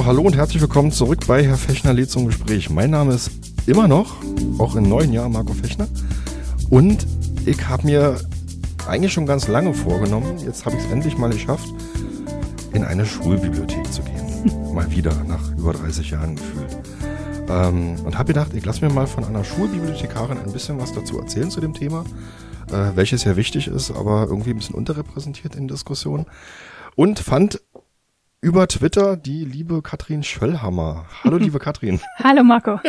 So, hallo und herzlich willkommen zurück bei Herr Fechner lädt zum Gespräch. Mein Name ist immer noch, auch im neuen Jahr, Marco Fechner. Und ich habe mir eigentlich schon ganz lange vorgenommen, jetzt habe ich es endlich mal geschafft, in eine Schulbibliothek zu gehen. mal wieder, nach über 30 Jahren gefühlt. Ähm, und habe gedacht, ich lasse mir mal von einer Schulbibliothekarin ein bisschen was dazu erzählen zu dem Thema, äh, welches ja wichtig ist, aber irgendwie ein bisschen unterrepräsentiert in Diskussionen. Und fand über Twitter die liebe Katrin Schöllhammer. Hallo, liebe Katrin. Hallo, Marco.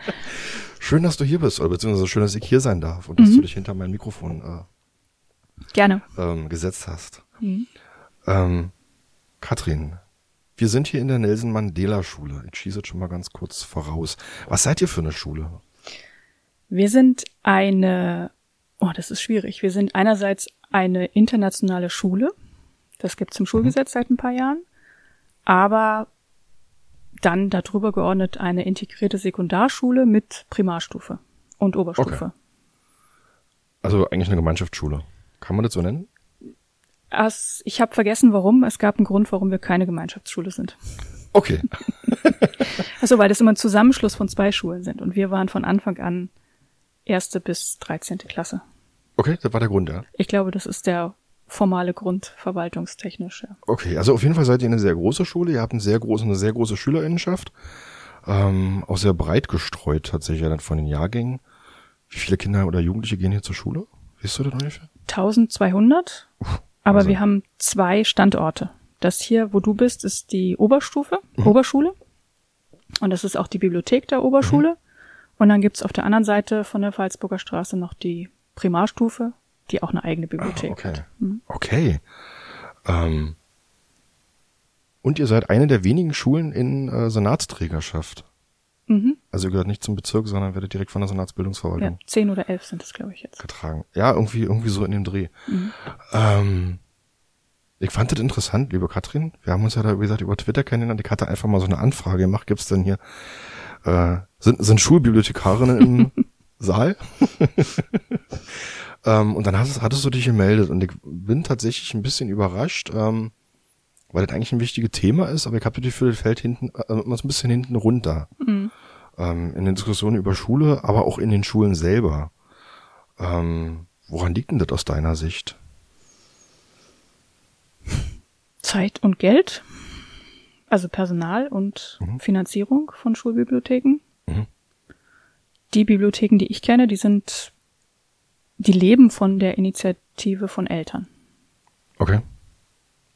schön, dass du hier bist, oder beziehungsweise schön, dass ich hier sein darf und dass Mhm. du dich hinter mein Mikrofon äh, Gerne. ähm, gesetzt hast. Mhm. Ähm, Katrin, wir sind hier in der Nelson Mandela Schule. Ich schieße jetzt schon mal ganz kurz voraus. Was seid ihr für eine Schule? Wir sind eine, oh, das ist schwierig. Wir sind einerseits eine internationale Schule. Das gibt es im Schulgesetz seit ein paar Jahren. Aber dann darüber geordnet eine integrierte Sekundarschule mit Primarstufe und Oberstufe. Also eigentlich eine Gemeinschaftsschule. Kann man das so nennen? As- ich habe vergessen, warum. Es gab einen Grund, warum wir keine Gemeinschaftsschule sind. Okay. Also weil das immer ein Zusammenschluss von zwei Schulen sind. Und wir waren von Anfang an erste bis dreizehnte Klasse. Okay, das war der Grund, ja. Ich glaube, das ist der formale Grund, verwaltungstechnisch. Ja. Okay, also auf jeden Fall seid ihr eine sehr große Schule. Ihr habt eine sehr große, eine sehr große Schülerinnenschaft. Ähm, auch sehr breit gestreut tatsächlich ja dann von den Jahrgängen. Wie viele Kinder oder Jugendliche gehen hier zur Schule? Weißt du das ungefähr? 1200, aber Wahnsinn. wir haben zwei Standorte. Das hier, wo du bist, ist die Oberstufe, Oberschule. Und das ist auch die Bibliothek der Oberschule. Und dann gibt's auf der anderen Seite von der Pfalzburger Straße noch die Primarstufe, die auch eine eigene Bibliothek Okay. hat. Okay. Ähm, und ihr seid eine der wenigen Schulen in äh, Senatsträgerschaft. Mhm. Also ihr gehört nicht zum Bezirk, sondern werdet direkt von der Ja, Senatsbildungsverwaltung zehn oder elf sind es, glaube ich, jetzt. getragen. Ja, irgendwie, irgendwie so in dem Dreh. Ähm, ich fand das interessant, liebe Katrin. Wir haben uns ja da, wie gesagt, über Twitter kennengelernt. Ich hatte einfach mal so eine Anfrage gemacht. Gibt's denn hier, äh, sind, sind Schulbibliothekarinnen im Saal? ähm, und dann hast, hattest du dich gemeldet und ich bin tatsächlich ein bisschen überrascht, ähm, weil das eigentlich ein wichtiges Thema ist, aber ich habe das Gefühl, das fällt hinten, äh, immer so ein bisschen hinten runter. Ähm, in den Diskussionen über Schule, aber auch in den Schulen selber. Ähm, woran liegt denn das aus deiner Sicht? Zeit und Geld, also Personal und Finanzierung von Schulbibliotheken. Mhm. Die Bibliotheken, die ich kenne, die sind, die leben von der Initiative von Eltern. Okay.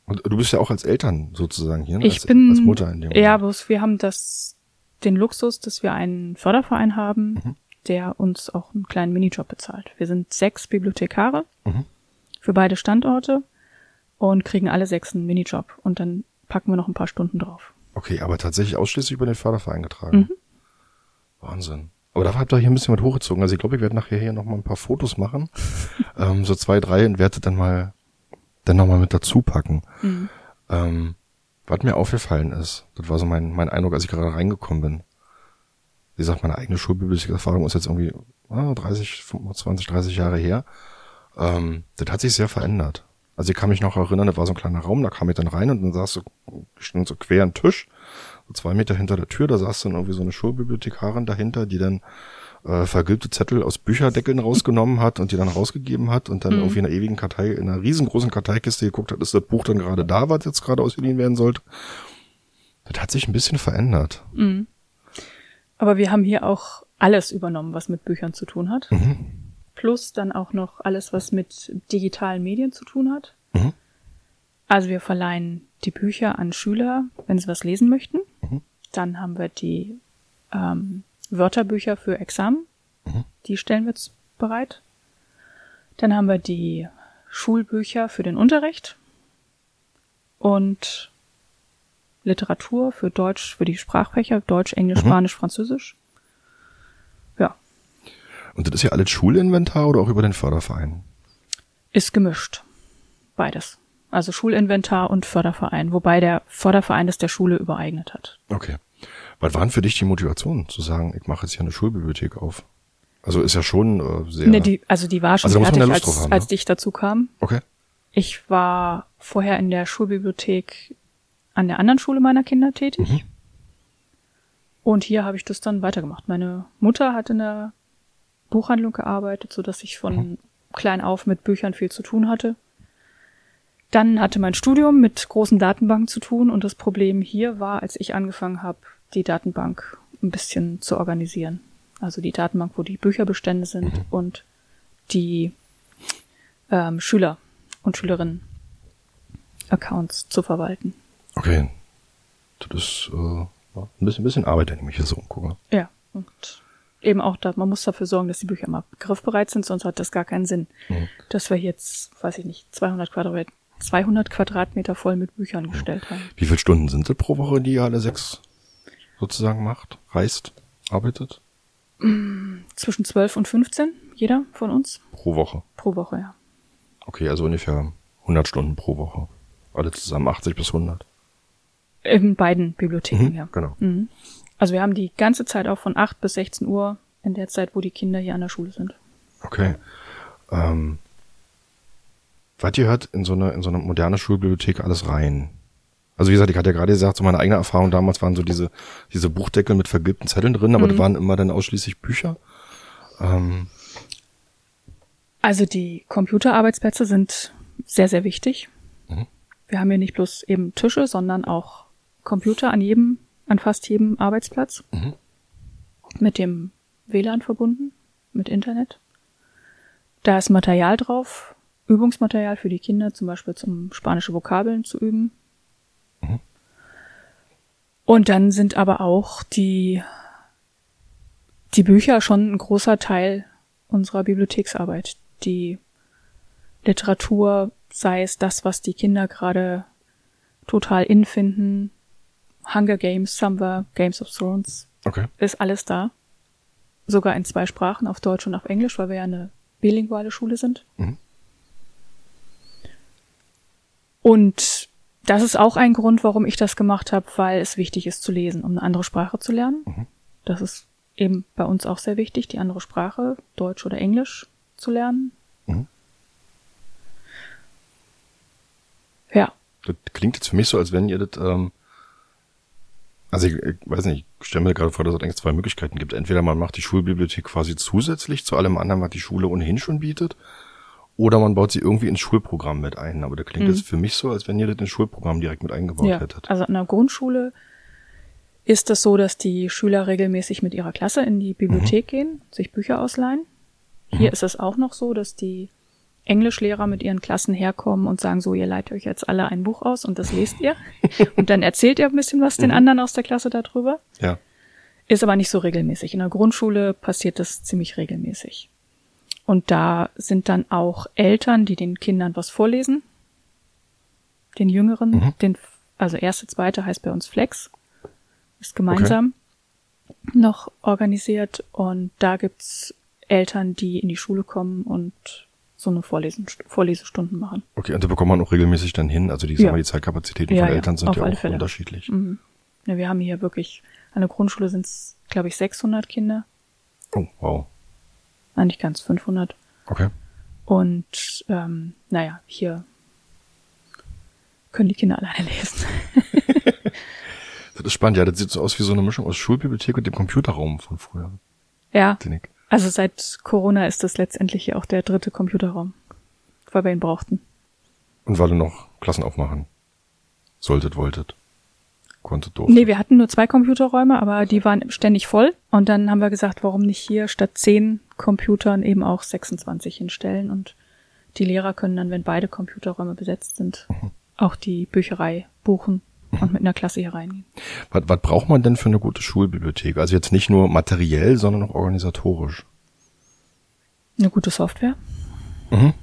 Und du bist ja auch als Eltern sozusagen hier, ne? Ich als, bin, als Mutter in dem ja, bloß wir haben das, den Luxus, dass wir einen Förderverein haben, Mhm. der uns auch einen kleinen Minijob bezahlt. Wir sind sechs Bibliothekare Mhm. für beide Standorte und kriegen alle sechs einen Minijob und dann packen wir noch ein paar Stunden drauf. Okay, aber tatsächlich ausschließlich über den Förderverein getragen. Mhm. Wahnsinn. Aber da habt ihr hier ein bisschen mit hochgezogen. Also ich glaube, ich werde nachher hier noch mal ein paar Fotos machen. ähm, so zwei, drei und werde dann mal dann noch mal mit dazu packen. Mhm. Ähm, was mir aufgefallen ist, das war so mein, mein Eindruck, als ich gerade reingekommen bin. Wie gesagt, meine eigene Schulbibliothekserfahrung ist jetzt irgendwie ah, 30, 25, 30 Jahre her. Ähm, das hat sich sehr verändert. Also ich kann mich noch erinnern, da war so ein kleiner Raum, da kam ich dann rein und dann saß so, stand so quer ein Tisch, zwei Meter hinter der Tür, da saß dann irgendwie so eine Schulbibliothekarin dahinter, die dann äh, vergilbte Zettel aus Bücherdeckeln rausgenommen hat und die dann rausgegeben hat und dann irgendwie in einer ewigen Kartei, in einer riesengroßen Karteikiste geguckt hat, ist das Buch dann gerade da, was jetzt gerade ausgeliehen werden sollte. Das hat sich ein bisschen verändert. Aber wir haben hier auch alles übernommen, was mit Büchern zu tun hat. Mhm. Plus dann auch noch alles, was mit digitalen Medien zu tun hat. Mhm. Also wir verleihen die Bücher an Schüler, wenn sie was lesen möchten. Mhm. Dann haben wir die ähm, Wörterbücher für Examen. Mhm. Die stellen wir bereit. Dann haben wir die Schulbücher für den Unterricht und Literatur für Deutsch, für die Sprachfächer, Deutsch, Englisch, Mhm. Spanisch, Französisch. Ja, Und das ist ja alles Schulinventar oder auch über den Förderverein? ist gemischt. Beides. Also Schulinventar und Förderverein, wobei der Förderverein das der Schule übereignet hat. Okay. Was waren für dich die Motivation, zu sagen, ich mache jetzt hier eine Schulbibliothek auf? Also ist ja schon äh, sehr. Ne, die, also die war schon Also fertig, als, haben, als ne? ich dazu kam. okay. Ich war vorher in der Schulbibliothek an der anderen Schule meiner Kinder tätig. Und hier habe ich das dann weitergemacht. Meine Mutter hat in der Buchhandlung gearbeitet, so dass ich von klein auf mit Büchern viel zu tun hatte. Dann hatte mein Studium mit großen Datenbanken zu tun und das Problem hier war, als ich angefangen habe, die Datenbank ein bisschen zu organisieren. Also die Datenbank, wo die Bücherbestände sind Mhm. und die ähm, Schüler und Schülerinnen Accounts zu verwalten. Okay. Das ist äh, ein bisschen, ein bisschen Arbeit, wenn ich mich hier so umgucke. Ja, und eben auch da, man muss dafür sorgen, dass die Bücher immer griffbereit sind, sonst hat das gar keinen Sinn. Mhm. Dass wir jetzt, weiß ich nicht, 200 Quadrat, 200 Quadratmeter voll mit Büchern gestellt haben. Wie viele Stunden sind es pro Woche, die ihr alle sechs sozusagen macht, reist, arbeitet? Zwischen 12 und 15, jeder von uns, Pro Woche. pro Woche, ja. Okay, also ungefähr 100 Stunden pro Woche. Alle zusammen 80 bis 100. In beiden Bibliotheken, Mhm, ja. genau. Mhm. Also wir haben die ganze Zeit auch von 8 bis 16 Uhr in der Zeit, wo die Kinder hier an der Schule sind. Okay. Ähm, was gehört in so eine, in so eine moderne Schulbibliothek alles rein? Also wie gesagt, ich hatte ja gerade gesagt, so meine eigene Erfahrung damals waren so diese, diese Buchdeckel mit vergilbten Zetteln drin, aber das waren immer dann ausschließlich Bücher. Ähm, Also die Computerarbeitsplätze sind sehr, sehr wichtig. Mhm. Wir haben hier nicht bloß eben Tische, sondern auch Computer an jedem, an fast jedem Arbeitsplatz. Mhm. Mit dem WLAN verbunden, mit Internet. Da ist Material drauf, Übungsmaterial für die Kinder, zum Beispiel zum spanische Vokabeln zu üben. Mhm. Und dann sind aber auch die, die Bücher schon ein großer Teil unserer Bibliotheksarbeit. Die Literatur, sei es das, was die Kinder gerade total in finden, Hunger Games, Summer, Games of Thrones, okay. ist alles da. Sogar in zwei Sprachen, auf Deutsch und auf Englisch, weil wir ja eine bilinguale Schule sind. Mhm. Und das ist auch ein Grund, warum ich das gemacht habe, weil es wichtig ist zu lesen, um eine andere Sprache zu lernen. Mhm. Das ist eben bei uns auch sehr wichtig, die andere Sprache, Deutsch oder Englisch, zu lernen. Mhm. Ja, Das klingt jetzt für mich so, als wenn ihr das, ähm, also ich, ich weiß nicht, ich stelle mir gerade vor, dass es eigentlich zwei Möglichkeiten gibt. Entweder man macht die Schulbibliothek quasi zusätzlich zu allem anderen, was die Schule ohnehin schon bietet, oder man baut sie irgendwie ins Schulprogramm mit ein. Aber das klingt jetzt für mich so, als wenn ihr das ins Schulprogramm direkt mit eingebaut ja. hättet. Also an der Grundschule ist es so, dass die Schüler regelmäßig mit ihrer Klasse in die Bibliothek gehen, sich Bücher ausleihen. Hier ist es auch noch so, dass die Englischlehrer mit ihren Klassen herkommen und sagen so, ihr leiht euch jetzt alle ein Buch aus und das lest ihr. und dann erzählt ihr ein bisschen was den anderen aus der Klasse darüber. Ja. Ist aber nicht so regelmäßig. In der Grundschule passiert das ziemlich regelmäßig. Und da sind dann auch Eltern, die den Kindern was vorlesen. Den Jüngeren, Mhm. den, also erste, zweite heißt bei uns Flex. Ist gemeinsam noch organisiert. Und da gibt's Eltern, die in die Schule kommen und so eine Vorlesen, Vorlesestunden machen. Okay, und da bekommt man auch regelmäßig dann hin. Also die, Ja. wir, die Zeitkapazitäten Ja, von ja, Eltern sind ja auch Fälle. unterschiedlich. Mhm. Ja, wir haben hier wirklich, an der Grundschule sind's, glaube ich, 600 Kinder. Oh, wow. Nein, nicht ganz 500. Okay. Und ähm, naja, hier können die Kinder alleine lesen. Das ist spannend, ja, das sieht so aus wie so eine Mischung aus Schulbibliothek und dem Computerraum von früher. ja, also seit Corona ist das letztendlich hier auch der dritte Computerraum, weil wir ihn brauchten. Und weil du noch Klassen aufmachen solltet, wolltet. Konntet, durftet. Nee, wir hatten nur zwei Computerräume, aber die waren ständig voll. Und dann haben wir gesagt, warum nicht hier statt zehn Computern eben auch 26 hinstellen. Und die Lehrer können dann, wenn beide Computerräume besetzt sind, auch die Bücherei buchen und mit einer Klasse hier reingehen. Was, was braucht man denn für eine gute Schulbibliothek? Also jetzt nicht nur materiell, sondern auch organisatorisch. Eine gute Software. Mhm.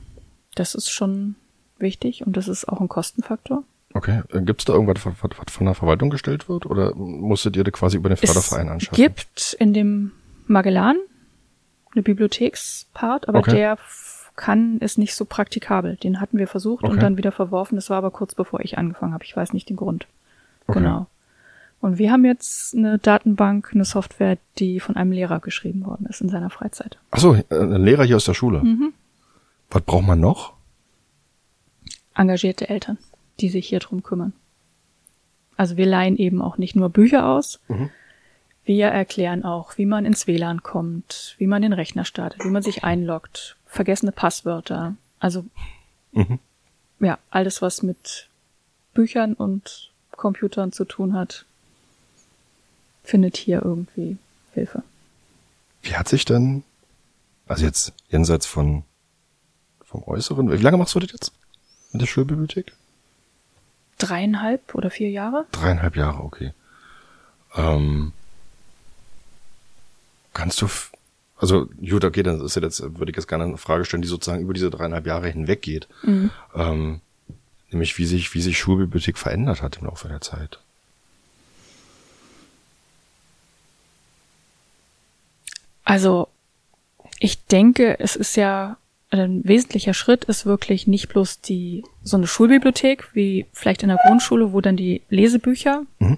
Das ist schon wichtig und das ist auch ein Kostenfaktor. Okay. Gibt es da irgendwas, was, was von der Verwaltung gestellt wird? Oder musstet ihr das quasi über den Förderverein es anschaffen? gibt in dem Magellan eine Bibliothekspart, aber Okay. der kann, ist nicht so praktikabel. Den hatten wir versucht Okay. und dann wieder verworfen. Das war aber kurz bevor ich angefangen habe. Ich weiß nicht den Grund. Okay. Genau. Und wir haben jetzt eine Datenbank, eine Software, die von einem Lehrer geschrieben worden ist in seiner Freizeit. Achso, äh, ein Lehrer hier aus der Schule. Mhm. Was braucht man noch? Engagierte Eltern, die sich hier drum kümmern. Also wir leihen eben auch nicht nur Bücher aus. Mhm. Wir erklären auch, wie man ins WLAN kommt, wie man den Rechner startet, wie man sich einloggt, vergessene Passwörter. Also Mhm. ja, alles, was mit Büchern und Computern zu tun hat, findet hier irgendwie Hilfe. Wie hat sich denn, also jetzt jenseits von vom Äußeren, wie lange machst du das jetzt mit der Schulbibliothek? Dreieinhalb oder vier Jahre? Dreieinhalb Jahre, okay. Ähm, kannst du, also gut, okay, dann ist ja jetzt, würde ich jetzt gerne eine Frage stellen, die sozusagen über diese dreieinhalb Jahre hinweg geht. Ähm, nämlich wie sich, wie sich Schulbibliothek verändert hat im Laufe der Zeit. Also ich denke, es ist ja ein wesentlicher Schritt ist wirklich nicht bloß die so eine Schulbibliothek wie vielleicht in der Grundschule, wo dann die Lesebücher Mhm.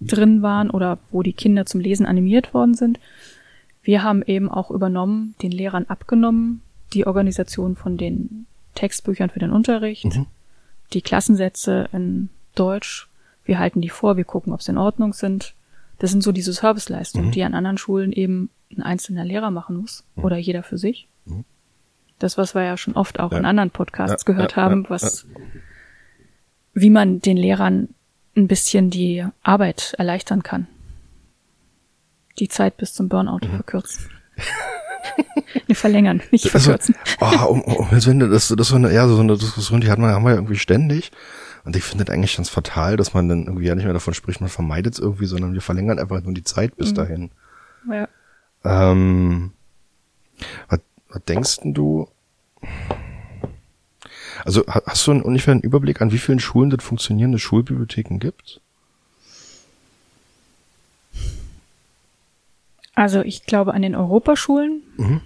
drin waren oder wo die Kinder zum Lesen animiert worden sind. Wir haben eben auch übernommen, den Lehrern abgenommen, die Organisation von den Textbüchern für den Unterricht, Mhm. die Klassensätze in Deutsch. Wir halten die vor, wir gucken, ob sie in Ordnung sind. Das sind so diese Serviceleistungen, Mhm. die an anderen Schulen eben ein einzelner Lehrer machen muss oder jeder für sich. Mhm. Das, was wir ja schon oft auch Ja. in anderen Podcasts Ja, gehört ja, haben, was, wie man den Lehrern ein bisschen die Arbeit erleichtern kann. Die Zeit bis zum Burnout Mhm. verkürzen. nee, verlängern, nicht verkürzen. Also, oh, um, um, Willen, das, das ist so eine, ja, so eine Diskussion, die hatten wir, haben wir ja irgendwie ständig. Und ich finde das eigentlich ganz fatal, dass man dann irgendwie ja nicht mehr davon spricht, man vermeidet es irgendwie, sondern wir verlängern einfach nur die Zeit bis dahin. Ja. Ähm, was, was denkst du? Also ha- hast du einen ungefähren Überblick, an wie vielen Schulen das funktionierende Schulbibliotheken gibt? Also ich glaube an den Europaschulen, Mhm.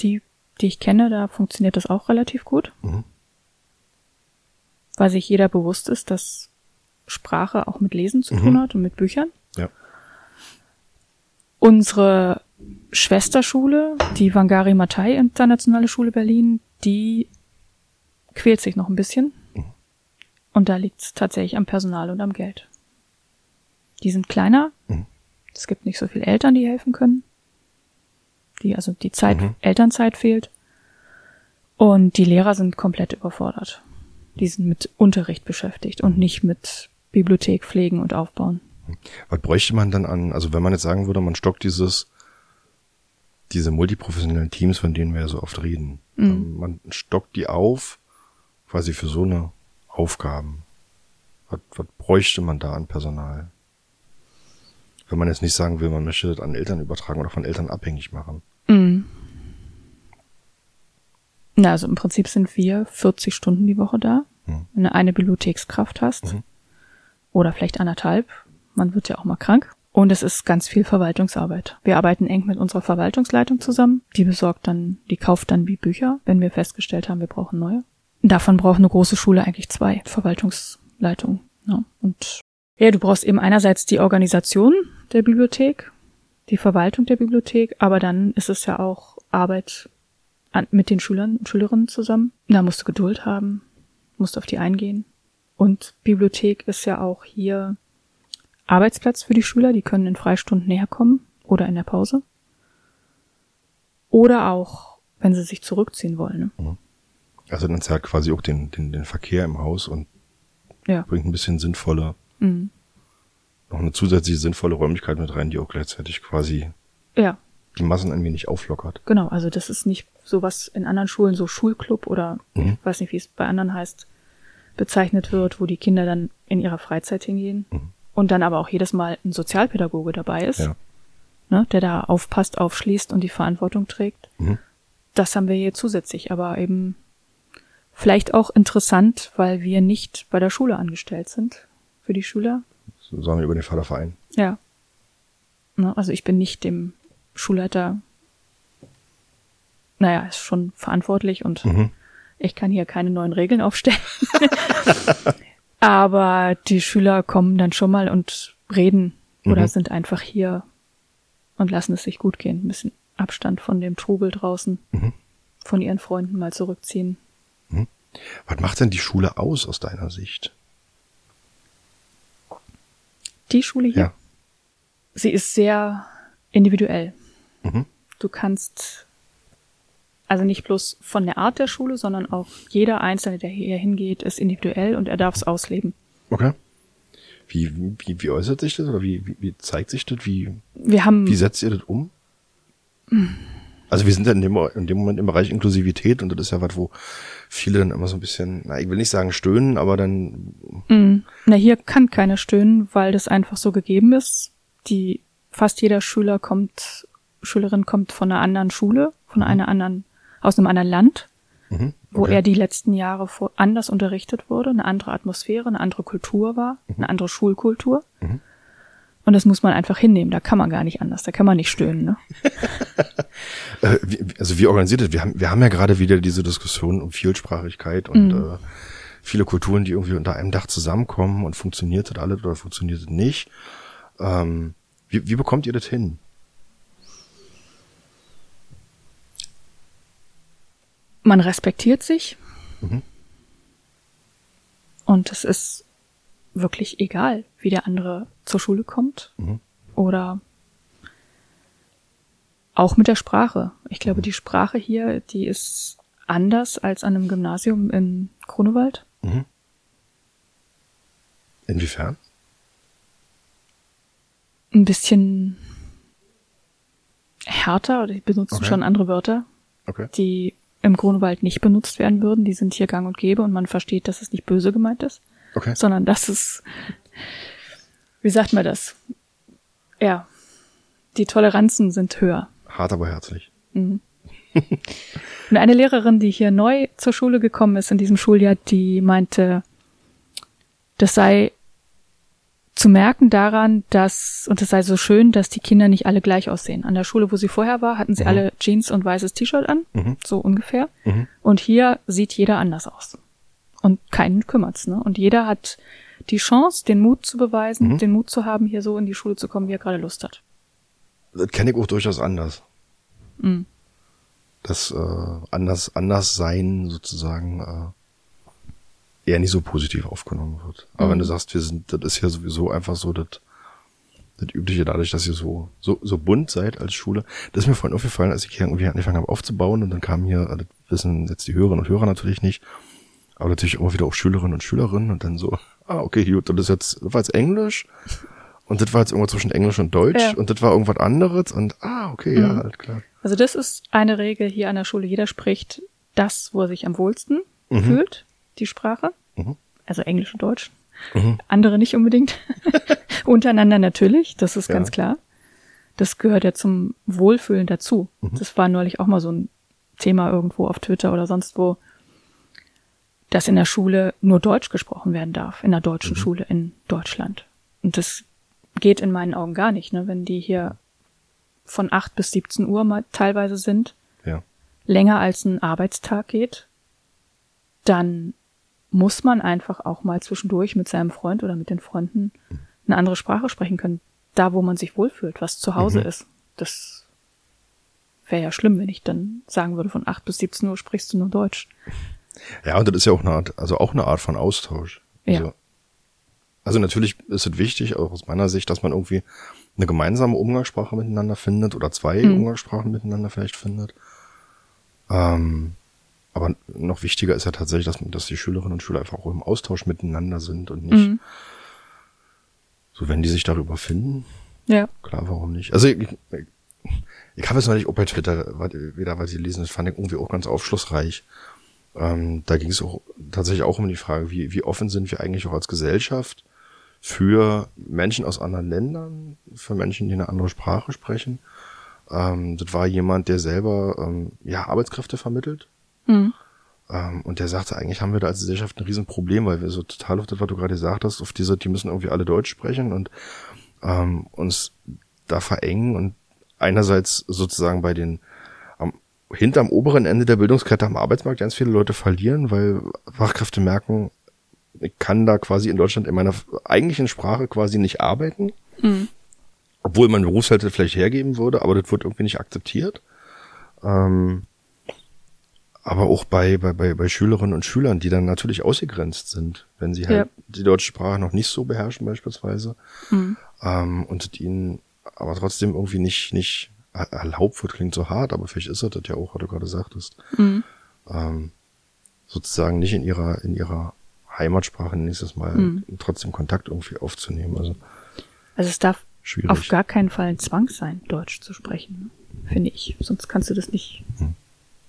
die, die ich kenne, da funktioniert das auch relativ gut. Mhm. Weil sich jeder bewusst ist, dass Sprache auch mit Lesen zu Mhm. tun hat und mit Büchern. Ja. Unsere Schwesterschule, die Wangari Matai Internationale Schule Berlin, die quält sich noch ein bisschen. Und da liegt es tatsächlich am Personal und am Geld. Die sind kleiner. Mhm. Es gibt nicht so viele Eltern, die helfen können. Die, also die Zeit, Mhm. Elternzeit fehlt. Und die Lehrer sind komplett überfordert. Die sind mit Unterricht beschäftigt und nicht mit Bibliothek pflegen und aufbauen. Was bräuchte man dann an, also wenn man jetzt sagen würde, man stockt dieses, diese multiprofessionellen Teams, von denen wir ja so oft reden, ähm, man stockt die auf, quasi für so eine Aufgaben. Was, was bräuchte man da an Personal? Wenn man jetzt nicht sagen will, man möchte das an Eltern übertragen oder von Eltern abhängig machen. Na, also im Prinzip sind wir 40 Stunden die Woche da. Mhm. Wenn du eine Bibliothekskraft hast. Mhm. Oder vielleicht anderthalb. Man wird ja auch mal krank. Und es ist ganz viel Verwaltungsarbeit. Wir arbeiten eng mit unserer Verwaltungsleitung zusammen. Die besorgt dann, die kauft dann wie Bücher, wenn wir festgestellt haben, wir brauchen neue. Davon braucht eine große Schule eigentlich zwei Verwaltungsleitungen. Ja. Und ja, du brauchst eben einerseits die Organisation der Bibliothek, die Verwaltung der Bibliothek, aber dann ist es ja auch Arbeit an, mit den Schülern und Schülerinnen zusammen. Da musst du Geduld haben, musst auf die eingehen. Und Bibliothek ist ja auch hier Arbeitsplatz für die Schüler, die können in Freistunden näher kommen oder in der Pause. Oder auch, wenn sie sich zurückziehen wollen. Ne? Also dann zerrt quasi auch den, den, den Verkehr im Haus und Ja. bringt ein bisschen sinnvolle, Mhm. noch eine zusätzliche sinnvolle Räumlichkeit mit rein, die auch gleichzeitig quasi Ja, die Massen ein wenig auflockert. genau. Also das ist nicht sowas in anderen Schulen, so Schulclub oder Mhm. ich weiß nicht, wie es bei anderen heißt, bezeichnet wird, wo die Kinder dann in ihrer Freizeit hingehen. Mhm. Und dann aber auch jedes Mal ein Sozialpädagoge dabei ist, Ja. ne, der da aufpasst, aufschließt und die Verantwortung trägt. Mhm. Das haben wir hier zusätzlich, aber eben vielleicht auch interessant, weil wir nicht bei der Schule angestellt sind für die Schüler. So sagen wir über den Förderverein. Ja. Ne, also ich bin nicht dem Schulleiter, naja, ist schon verantwortlich und Mhm. ich kann hier keine neuen Regeln aufstellen. Aber die Schüler kommen dann schon mal und reden oder Mhm. sind einfach hier und lassen es sich gut gehen. Ein bisschen Abstand von dem Trubel draußen, Mhm. von ihren Freunden mal zurückziehen. Was macht denn die Schule aus aus deiner Sicht? Die Schule hier? Ja. Sie ist sehr individuell. Mhm. Du kannst also nicht bloß von der Art der Schule, sondern auch jeder Einzelne, der hier hingeht, ist individuell und er darf es ausleben. Okay. Wie, wie, wie äußert sich das oder wie, wie, wie zeigt sich das? Wie, Wir haben wie setzt ihr das um? Also wir sind ja in dem, in dem Moment im Bereich Inklusivität und das ist ja was, wo viele dann immer so ein bisschen, na, ich will nicht sagen stöhnen, aber dann, Mm. Na, hier kann keiner stöhnen, weil das einfach so gegeben ist. Die, fast jeder Schüler kommt, Schülerin kommt von einer anderen Schule, von einer anderen, aus einem anderen Land, mhm, wo okay. er die letzten Jahre vor, anders unterrichtet wurde, eine andere Atmosphäre, eine andere Kultur war, eine andere Schulkultur. Mhm. Und das muss man einfach hinnehmen. Da kann man gar nicht anders. Da kann man nicht stöhnen. Ne? Äh, also wie organisiert das? Wir haben, wir haben ja gerade wieder diese Diskussion um Vielsprachigkeit und Mhm. äh, viele Kulturen, die irgendwie unter einem Dach zusammenkommen und funktioniert das alles oder funktioniert das nicht. Ähm, wie, wie bekommt ihr das hin? Man respektiert sich. Mhm. Und es ist wirklich egal, wie der andere zur Schule kommt. Mhm. Oder auch mit der Sprache. Ich glaube, die Sprache hier, die ist anders als an einem Gymnasium in Grunewald. Mhm. Inwiefern? Ein bisschen härter, oder die benutzen Okay. schon andere Wörter, Okay. die im Grunewald nicht benutzt werden würden. Die sind hier gang und gäbe und man versteht, dass es nicht böse gemeint ist. Okay. sondern das ist, wie sagt man das? Ja, die Toleranzen sind höher. Hart, aber herzlich. Und eine Lehrerin, die hier neu zur Schule gekommen ist in diesem Schuljahr, die meinte, das sei zu merken daran, dass, und es sei so schön, dass die Kinder nicht alle gleich aussehen. An der Schule, wo sie vorher war, hatten sie Mhm. alle Jeans und weißes T-Shirt an, Mhm. so ungefähr. Mhm. Und hier sieht jeder anders aus. Und keinen kümmert's, ne? Und jeder hat die Chance, den Mut zu beweisen, Mhm. den Mut zu haben, hier so in die Schule zu kommen, wie er gerade Lust hat. Das kenne ich auch durchaus anders. Mhm. Das äh, anders, anders sein sozusagen äh, eher nicht so positiv aufgenommen wird. Aber Mhm. wenn du sagst, wir sind, das ist ja sowieso einfach so das, das Übliche dadurch, dass ihr so, so, so bunt seid als Schule. Das ist mir vorhin aufgefallen, als ich hier irgendwie angefangen habe aufzubauen und dann kamen hier, äh, das wissen jetzt die Hörerinnen und Hörer natürlich nicht, aber natürlich immer wieder auch Schülerinnen und Schülerinnen und dann so, ah, okay, gut, das ist jetzt, das war jetzt Englisch und das war jetzt irgendwas zwischen Englisch und Deutsch Ja. und das war irgendwas anderes und ah, okay, ja, Mhm. halt klar. Also das ist eine Regel hier an der Schule. Jeder spricht das, wo er sich am wohlsten Mhm. fühlt, die Sprache. Mhm. Also Englisch und Deutsch. Mhm. Andere nicht unbedingt. Untereinander natürlich, das ist Ja. ganz klar. Das gehört ja zum Wohlfühlen dazu. Mhm. Das war neulich auch mal so ein Thema irgendwo auf Twitter oder sonst wo, dass in der Schule nur Deutsch gesprochen werden darf, in der deutschen Mhm. Schule in Deutschland. Und das geht in meinen Augen gar nicht, ne? wenn die hier von 8 bis 17 Uhr mal teilweise sind, Ja. länger als ein Arbeitstag geht, dann muss man einfach auch mal zwischendurch mit seinem Freund oder mit den Freunden eine andere Sprache sprechen können. Da, wo man sich wohlfühlt, was zu Hause Mhm. ist. Das wäre ja schlimm, wenn ich dann sagen würde, von 8 bis 17 Uhr sprichst du nur Deutsch. Ja, und das ist ja auch eine Art, also auch eine Art von Austausch. Ja. Also, also natürlich ist es wichtig, auch aus meiner Sicht, dass man irgendwie eine gemeinsame Umgangssprache miteinander findet oder zwei Mhm. Umgangssprachen miteinander vielleicht findet. Ähm, aber noch wichtiger ist ja tatsächlich, dass, dass die Schülerinnen und Schüler einfach auch im Austausch miteinander sind und nicht Mhm. so, wenn die sich darüber finden, Ja. klar, warum nicht? Also ich, ich, ich habe es neulich auch bei Twitter wieder, weil sie lesen, das fand ich irgendwie auch ganz aufschlussreich. Ähm, da ging es auch tatsächlich auch um die Frage, wie, wie offen sind wir eigentlich auch als Gesellschaft für Menschen aus anderen Ländern, für Menschen, die eine andere Sprache sprechen. Ähm, das war jemand, der selber ähm, ja Arbeitskräfte vermittelt. Mhm. Ähm, und der sagte, eigentlich haben wir da als Gesellschaft ein Riesenproblem, weil wir so total auf das, was du gerade gesagt hast, auf diese, die müssen irgendwie alle Deutsch sprechen und ähm, uns da verengen und einerseits sozusagen bei den am, hinterm oberen Ende der Bildungskette am Arbeitsmarkt ganz viele Leute verlieren, weil Fachkräfte merken, ich kann da quasi in Deutschland in meiner eigentlichen Sprache quasi nicht arbeiten, Mhm. obwohl mein Berufsfeld vielleicht hergeben würde, aber das wird irgendwie nicht akzeptiert. Ähm, aber auch bei, bei, bei, bei Schülerinnen und Schülern, die dann natürlich ausgegrenzt sind, wenn sie halt Ja. die deutsche Sprache noch nicht so beherrschen beispielsweise Mhm. ähm, und ihnen aber trotzdem irgendwie nicht, nicht er- erlaubt wird, klingt so hart, aber vielleicht ist er das ja auch, was du gerade sagtest, Mhm. ähm, sozusagen nicht in ihrer, in ihrer Heimatsprache nächstes Mal Mhm. trotzdem Kontakt irgendwie aufzunehmen. Also Also es darf schwierig. auf gar keinen Fall ein Zwang sein, Deutsch zu sprechen, ne? finde ich. Sonst kannst du das nicht, Hm.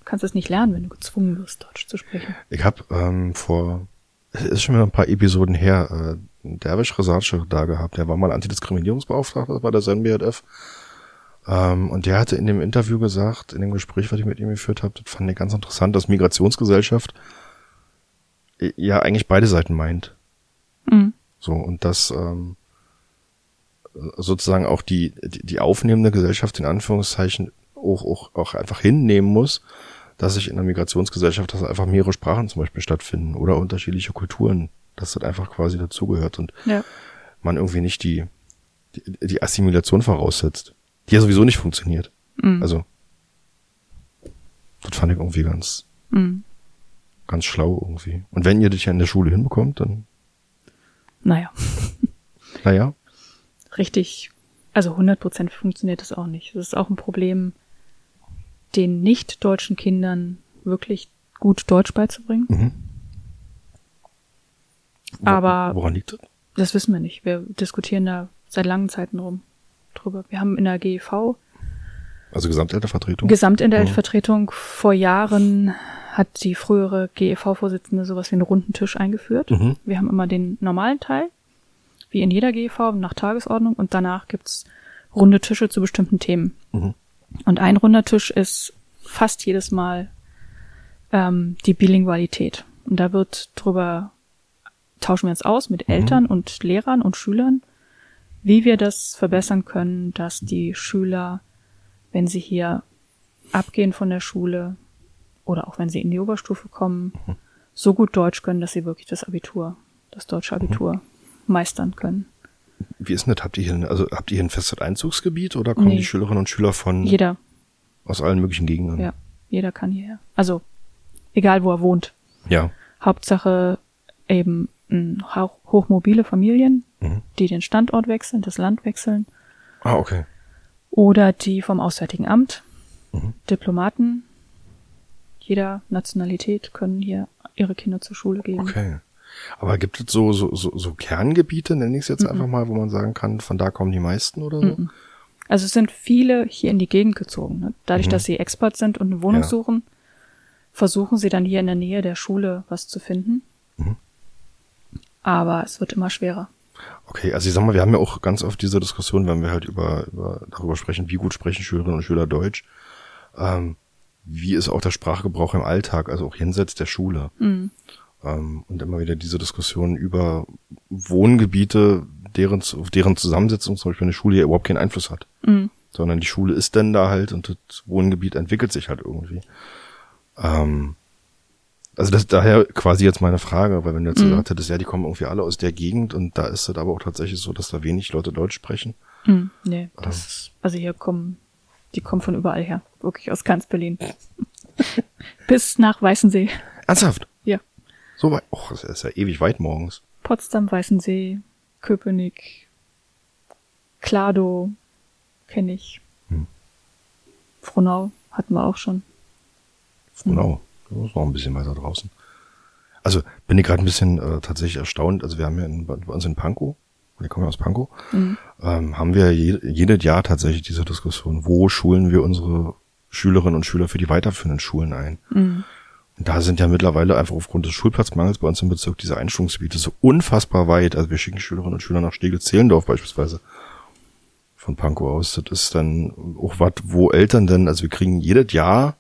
Kannst es nicht lernen, wenn du gezwungen wirst, Deutsch zu sprechen. Ich habe ähm, vor, es ist schon wieder ein paar Episoden her, äh, einen Derwisch Resace da gehabt. Der war mal Antidiskriminierungsbeauftragter, war der SNBRF. Ähm, und der hatte in dem Interview gesagt, in dem Gespräch, was ich mit ihm geführt habe, das fand ich ganz interessant, dass Migrationsgesellschaft äh, ja eigentlich beide Seiten meint. Mhm. So, und dass ähm, sozusagen auch die, die, die aufnehmende Gesellschaft in Anführungszeichen auch, auch, auch einfach hinnehmen muss, dass sich in der Migrationsgesellschaft dass einfach mehrere Sprachen zum Beispiel stattfinden oder unterschiedliche Kulturen, dass das einfach quasi dazugehört und Ja. man irgendwie nicht die, die, die Assimilation voraussetzt, die ja sowieso nicht funktioniert. Mhm. Also, das fand ich irgendwie ganz, Mhm. ganz schlau irgendwie. Und wenn ihr das ja in der Schule hinbekommt, dann, Naja, naja, richtig, also 100% funktioniert das auch nicht. Das ist auch ein Problem, den nicht-deutschen Kindern wirklich gut Deutsch beizubringen. mhm. Wo- Aber- Woran liegt das? Das wissen wir nicht. Wir diskutieren da seit langen Zeiten rum drüber. Wir haben in der GEV Also Gesamteltervertretung? Gesamtinhaltsvertretung vor Jahren hat die frühere GEV-Vorsitzende sowas wie einen runden Tisch eingeführt. Mhm. Wir haben immer den normalen Teil, wie in jeder GEV, nach Tagesordnung und danach gibt's runde Tische zu bestimmten Themen. Mhm. Und ein runder Tisch ist fast jedes Mal ähm, die Bilingualität. Und da wird drüber, tauschen wir uns aus mit Eltern und Lehrern und Schülern, wie wir das verbessern können, dass die Schüler, wenn sie hier abgehen von der Schule oder auch wenn sie in die Oberstufe kommen, so gut Deutsch können, dass sie wirklich das Abitur, das deutsche Abitur meistern können. Wie ist denn das? Habt ihr hier, ein- also habt ihr hier ein festes Einzugsgebiet oder kommen Nee. die Schülerinnen und Schüler von Jeder, aus allen möglichen Gegenden? ja, jeder kann hierher. Also, egal wo er wohnt. Ja. Hauptsache eben mh, hauch- hochmobile Familien, Mhm. die den Standort wechseln, das Land wechseln, Ah, okay. oder die vom Auswärtigen Amt, Mhm. Diplomaten, jeder Nationalität können hier ihre Kinder zur Schule geben. Okay. Aber gibt es so, so, so, so Kerngebiete, nenne ich es jetzt einfach mal, wo man sagen kann, von da kommen die meisten oder so? Mhm. Also es sind viele hier in die Gegend gezogen. Ne? Dadurch, dass sie Expert sind und eine Wohnung Mhm. Ja. suchen, versuchen sie dann hier in der Nähe der Schule was zu finden. Mhm. Aber es wird immer schwerer. Okay, also ich sag mal, wir haben ja auch ganz oft diese Diskussion, wenn wir halt über, über darüber sprechen, wie gut sprechen Schülerinnen und Schüler Deutsch. Ähm, wie ist auch der Sprachgebrauch im Alltag, also auch jenseits der Schule. Mhm. Ähm, und immer wieder diese Diskussion über Wohngebiete, deren, auf deren Zusammensetzung zum Beispiel eine Schule ja überhaupt keinen Einfluss hat. Mhm. Sondern die Schule ist denn da halt und das Wohngebiet entwickelt sich halt irgendwie. Ähm, also das daher quasi jetzt meine Frage, weil wenn du jetzt Mhm. gesagt hättest, ja, die kommen irgendwie alle aus der Gegend und da ist es aber auch tatsächlich so, dass da wenig Leute Deutsch sprechen. Mhm. Nee, das ist, also hier kommen, die kommen von überall her. Wirklich aus ganz Berlin. Bis nach Weißensee. Ernsthaft? So weit? Och, das ist ja ewig weit morgens. Potsdam, Weißensee, Köpenick, Klado kenne ich. Hm. Frohnau hatten wir auch schon. Frohnau. Das ist noch ein bisschen weiter draußen. Also bin ich gerade ein bisschen äh, tatsächlich erstaunt. Also wir haben ja in, bei uns in Pankow, wir kommen ja aus Pankow, Mhm. ähm, haben wir je, jedes Jahr tatsächlich diese Diskussion, wo schulen wir unsere Schülerinnen und Schüler für die weiterführenden Schulen ein. Mhm. Da sind ja mittlerweile einfach aufgrund des Schulplatzmangels bei uns im Bezirk diese Einschulungsgebiete so unfassbar weit. Also wir schicken Schülerinnen und Schüler nach Steglitz-Zehlendorf beispielsweise von Pankow aus. Das ist dann auch was, wo Eltern denn, also wir kriegen jedes Jahr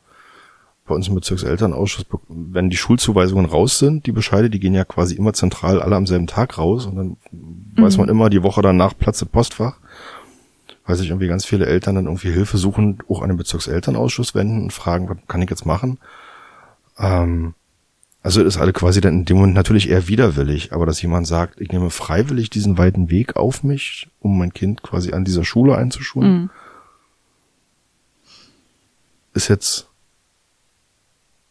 bei uns im Bezirkselternausschuss, wenn die Schulzuweisungen raus sind, die Bescheide, die gehen ja quasi immer zentral alle am selben Tag raus und dann weiß man immer, die Woche danach platzt das Postfach, weil sich irgendwie ganz viele Eltern dann irgendwie Hilfe suchen, auch an den Bezirkselternausschuss wenden und fragen, was kann ich jetzt machen? Ähm, also ist alle quasi dann in dem Moment natürlich eher widerwillig, aber dass jemand sagt, ich nehme freiwillig diesen weiten Weg auf mich, um mein Kind quasi an dieser Schule einzuschulen, Mhm. ist jetzt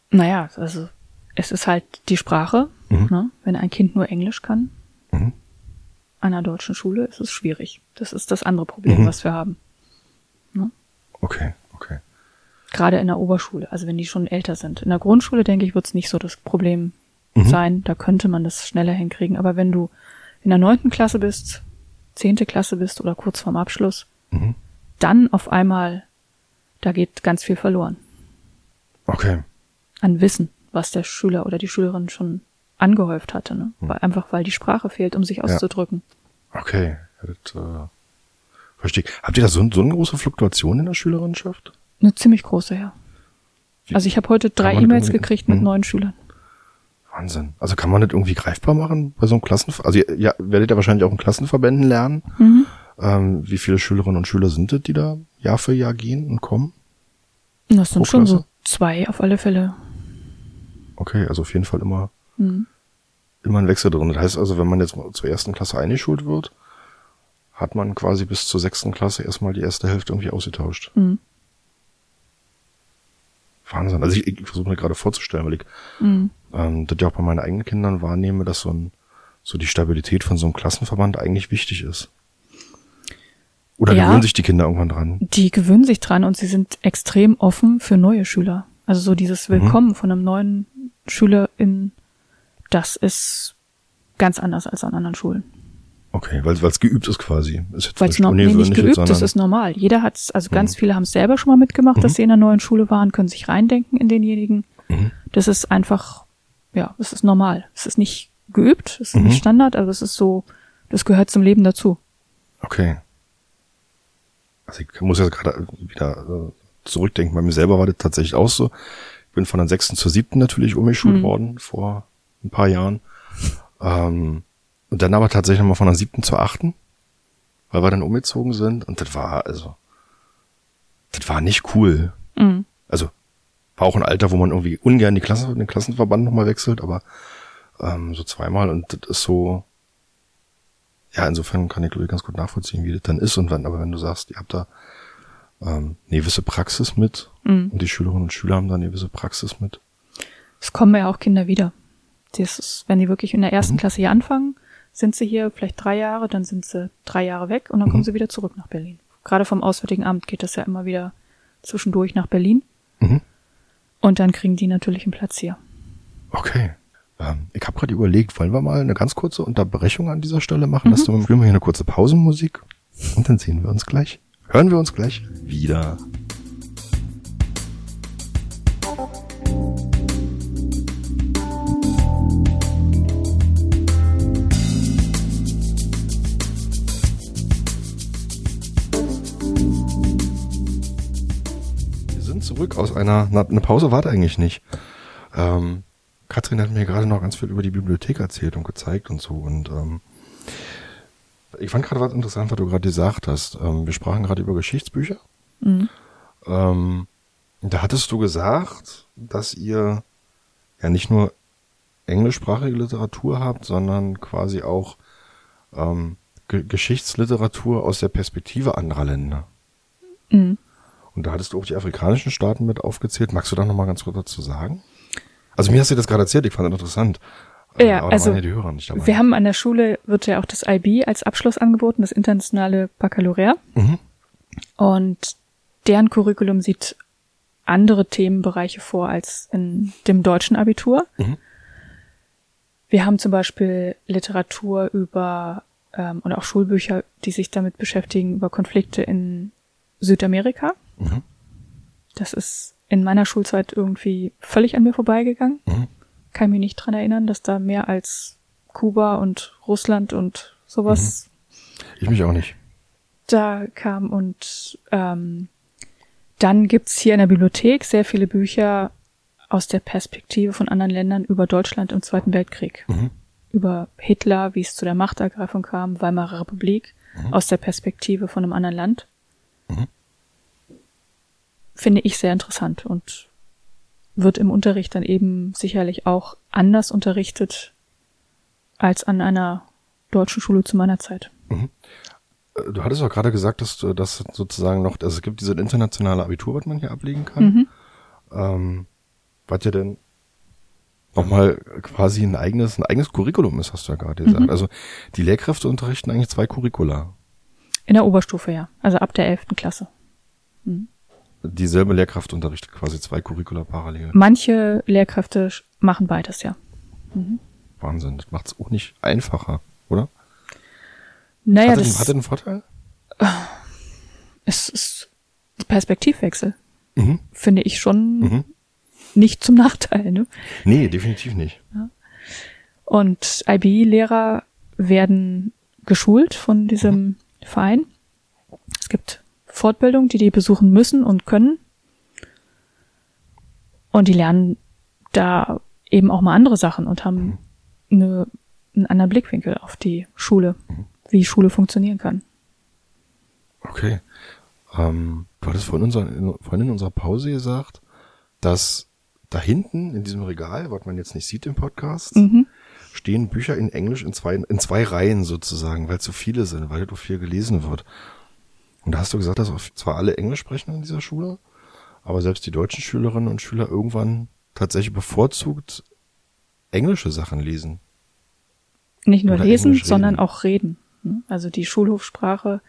Naja, also es ist halt die Sprache. Mhm. Ne? Wenn ein Kind nur Englisch kann, Mhm. an einer deutschen Schule ist es schwierig. Das ist das andere Problem, Mhm. was wir haben. Okay, okay. Gerade in der Oberschule, also wenn die schon älter sind. In der Grundschule, denke ich, wird es nicht so das Problem Mhm. sein. Da könnte man das schneller hinkriegen. Aber wenn du in der neunten Klasse bist, zehnte Klasse bist oder kurz vorm Abschluss, Mhm. dann auf einmal, da geht ganz viel verloren. Okay. An Wissen, was der Schüler oder die Schülerin schon angehäuft hatte. Ne? Weil, einfach weil die Sprache fehlt, um sich auszudrücken. Okay. Ja, das, äh, verstehe. Habt ihr da so, so eine große Fluktuation in der Schülerinnenschaft? Eine ziemlich große, ja. Also ich habe heute drei E-Mails gekriegt mit Mhm. neuen Schülern. Wahnsinn. Also kann man das irgendwie greifbar machen bei so einem Klassenver... Also ihr ja, werdet ja wahrscheinlich auch in Klassenverbänden lernen. Mhm. Ähm, wie viele Schülerinnen und Schüler sind das, die da Jahr für Jahr gehen und kommen? Das sind schon so zwei auf alle Fälle. Okay, also auf jeden Fall immer, Mhm. immer ein Wechsel drin. Das heißt also, wenn man jetzt mal zur ersten Klasse eingeschult wird, hat man quasi bis zur sechsten Klasse erstmal die erste Hälfte irgendwie ausgetauscht. Mhm. Wahnsinn. Also ich, ich versuche mir gerade vorzustellen, weil ich Mhm. ähm, das ja auch bei meinen eigenen Kindern wahrnehme, dass so ein so die Stabilität von so einem Klassenverband eigentlich wichtig ist. Oder Ja. gewöhnen sich die Kinder irgendwann dran? Die gewöhnen sich dran und sie sind extrem offen für neue Schüler. Also so dieses Mhm. Willkommen von einem neuen Schüler in, das ist ganz anders als an anderen Schulen. Okay, weil es geübt ist quasi. Weil es noch nee, nicht geübt ist, ist normal. Jeder hat's, also ganz Mhm. viele haben es selber schon mal mitgemacht, dass Mhm. sie in einer neuen Schule waren, können sich reindenken in denjenigen. Mhm. Das ist einfach, ja, das ist normal. Es ist nicht geübt, es ist Mhm. nicht Standard, aber es ist so, das gehört zum Leben dazu. Okay. Also ich muss jetzt gerade wieder äh, zurückdenken. Bei mir selber war das tatsächlich auch so. Ich bin von der sechsten zur siebten natürlich umgeschult Mhm. worden vor ein paar Jahren. Ähm, und dann aber tatsächlich nochmal von der siebten zur achten, weil wir dann umgezogen sind. Und das war, also, das war nicht cool. Mhm. Also, war auch ein Alter, wo man irgendwie ungern die Klasse, den Klassenverband nochmal wechselt, aber ähm, so zweimal und das ist so, ja, insofern kann ich glaube ich ganz gut nachvollziehen, wie das dann ist und wenn, aber wenn du sagst, ihr habt da ähm, eine gewisse Praxis mit Mhm. und die Schülerinnen und Schüler haben da eine gewisse Praxis mit. Es kommen ja auch Kinder wieder. Das ist, wenn die wirklich in der ersten Mhm. Klasse hier anfangen, sind sie hier vielleicht drei Jahre, dann sind sie drei Jahre weg und dann kommen Mhm. sie wieder zurück nach Berlin. Gerade vom Auswärtigen Amt geht das ja immer wieder zwischendurch nach Berlin Mhm. und dann kriegen die natürlich einen Platz hier. Okay. Ähm, ich habe gerade überlegt, wollen wir mal eine ganz kurze Unterbrechung an dieser Stelle machen? Lass uns spielen wir hier eine kurze Pausenmusik und dann sehen wir uns gleich. Hören wir uns gleich wieder. Zurück aus einer, na, eine Pause warte eigentlich nicht. Ähm, Katrin hat mir gerade noch ganz viel über die Bibliothek erzählt und gezeigt und so und ähm, ich fand gerade was interessant, was du gerade gesagt hast. Ähm, wir sprachen gerade über Geschichtsbücher. Mhm. Ähm, da hattest du gesagt, dass ihr ja nicht nur englischsprachige Literatur habt, sondern quasi auch ähm, Ge Geschichtsliteratur aus der Perspektive anderer Länder. Mhm. Und da hattest du auch die afrikanischen Staaten mit aufgezählt. Magst du da noch mal ganz kurz dazu sagen? Also mir hast du das gerade erzählt, ich fand das interessant. Äh, Ja, aber also ja. Wir haben an der Schule, wird ja auch das IB als Abschluss angeboten, das internationale Baccalaureat. mhm. Und deren Curriculum sieht andere Themenbereiche vor als in dem deutschen Abitur. Mhm. Wir haben zum Beispiel Literatur über ähm, und auch Schulbücher, die sich damit beschäftigen, über Konflikte in Südamerika. Mhm. Das ist in meiner Schulzeit irgendwie völlig an mir vorbeigegangen. Mhm. Kann mich nicht dran erinnern, dass da mehr als Kuba und Russland und sowas Ich mich auch nicht. da kam und ähm, dann gibt's hier in der Bibliothek sehr viele Bücher aus der Perspektive von anderen Ländern über Deutschland im Zweiten Weltkrieg. Mhm. Über Hitler, wie es zu der Machtergreifung kam, Weimarer Republik, aus der Perspektive von einem anderen Land. Mhm. Finde ich sehr interessant und wird im Unterricht dann eben sicherlich auch anders unterrichtet als an einer deutschen Schule zu meiner Zeit. Äh, Du hattest auch gerade gesagt, dass du das sozusagen noch, also es gibt diese internationale Abitur, was man hier ablegen kann. Mhm. Ähm, was ja denn nochmal quasi ein eigenes, ein eigenes Curriculum ist, hast du ja gerade gesagt. Mhm. Also die Lehrkräfte unterrichten eigentlich zwei Curricula. In der Oberstufe, ja. Also ab der elften Klasse. Dieselbe Lehrkraft unterrichtet quasi zwei Curricula parallel. Manche Lehrkräfte machen beides, ja. Wahnsinn. Das macht's auch nicht einfacher, oder? Naja, hat, das, das hat das einen Vorteil? es ist Perspektivwechsel. Mhm. Finde ich schon Mhm. nicht zum Nachteil, ne? Nee, definitiv nicht. Und IB-Lehrer werden geschult von diesem Verein. Es gibt Fortbildung, die die besuchen müssen und können. Und die lernen da eben auch mal andere Sachen und haben eine, einen anderen Blickwinkel auf die Schule, wie Schule funktionieren kann. Okay. Ähm, du hattest vorhin, unser, in, vorhin in unserer Pause gesagt, dass da hinten in diesem Regal, was man jetzt nicht sieht im Podcast, Mhm. stehen Bücher in Englisch in zwei, in zwei Reihen sozusagen, weil es so viele sind, weil so viel gelesen wird. Und da hast du gesagt, dass zwar alle Englisch sprechen in dieser Schule, aber selbst die deutschen Schülerinnen und Schüler irgendwann tatsächlich bevorzugt englische Sachen lesen. Nicht nur Oder lesen, sondern auch reden. ne? Also die Schulhofsprache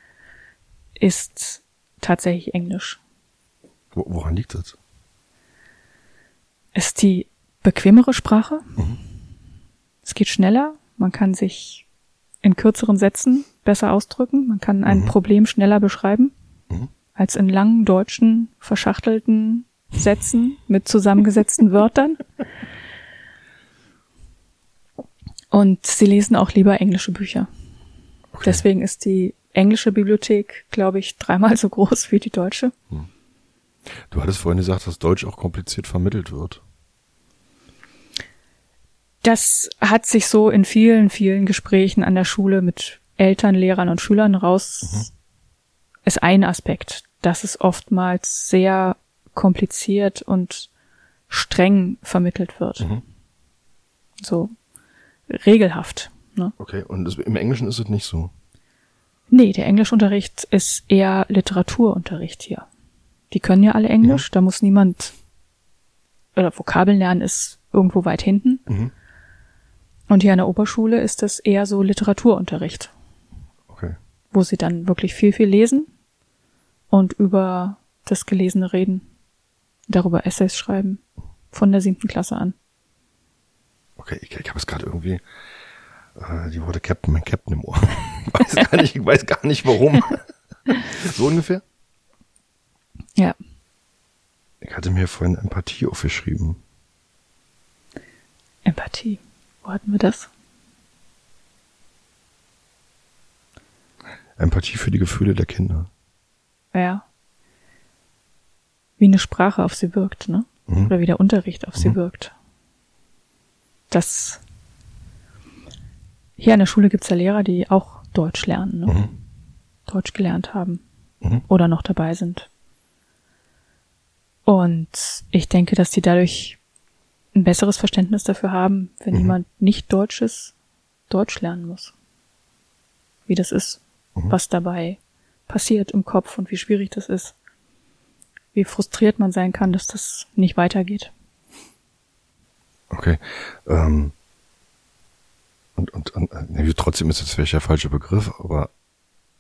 ist tatsächlich Englisch. Wo, woran liegt das? Ist die bequemere Sprache. Es geht schneller. Man kann sich in kürzeren Sätzen besser ausdrücken. Man kann ein Problem schneller beschreiben Mhm. als in langen deutschen, verschachtelten Sätzen mit zusammengesetzten Wörtern. Und sie lesen auch lieber englische Bücher. Okay. Deswegen ist die englische Bibliothek, glaube ich, dreimal so groß wie die deutsche. Du hattest vorhin gesagt, dass Deutsch auch kompliziert vermittelt wird. Das hat sich so in vielen, vielen Gesprächen an der Schule mit Eltern, Lehrern und Schülern raus, ist ein Aspekt, dass es oftmals sehr kompliziert und streng vermittelt wird. Mhm. So regelhaft. Ne? Okay, und das, im Englischen ist es nicht so. Nee, der Englischunterricht ist eher Literaturunterricht hier. Die können ja alle Englisch, da muss niemand oder Vokabeln lernen ist irgendwo weit hinten. Mhm. Und hier an der Oberschule ist es eher so Literaturunterricht. Wo sie dann wirklich viel, viel lesen und über das Gelesene reden, darüber Essays schreiben, von der siebten Klasse an. Okay, ich, ich habe es gerade irgendwie äh, die Worte Captain, mein Captain im Ohr. weiß gar nicht, ich weiß gar nicht warum. so ungefähr? Ja, Ich hatte mir vorhin Empathie aufgeschrieben. Empathie. Wo hatten wir das? Empathie für die Gefühle der Kinder. Ja. Wie eine Sprache auf sie wirkt, ne? Mhm. Oder wie der Unterricht auf sie Mhm. wirkt. Das hier an der Schule gibt's ja Lehrer, die auch Deutsch lernen, ne? Mhm. Deutsch gelernt haben Mhm. oder noch dabei sind. Und ich denke, dass die dadurch ein besseres Verständnis dafür haben, wenn Mhm. jemand nicht Deutsches Deutsch lernen muss. Wie das ist, Mhm. was dabei passiert im Kopf und wie schwierig das ist. Wie frustriert man sein kann, dass das nicht weitergeht. Okay. Ähm, und, und, und äh, trotzdem ist jetzt vielleicht der falsche Begriff, aber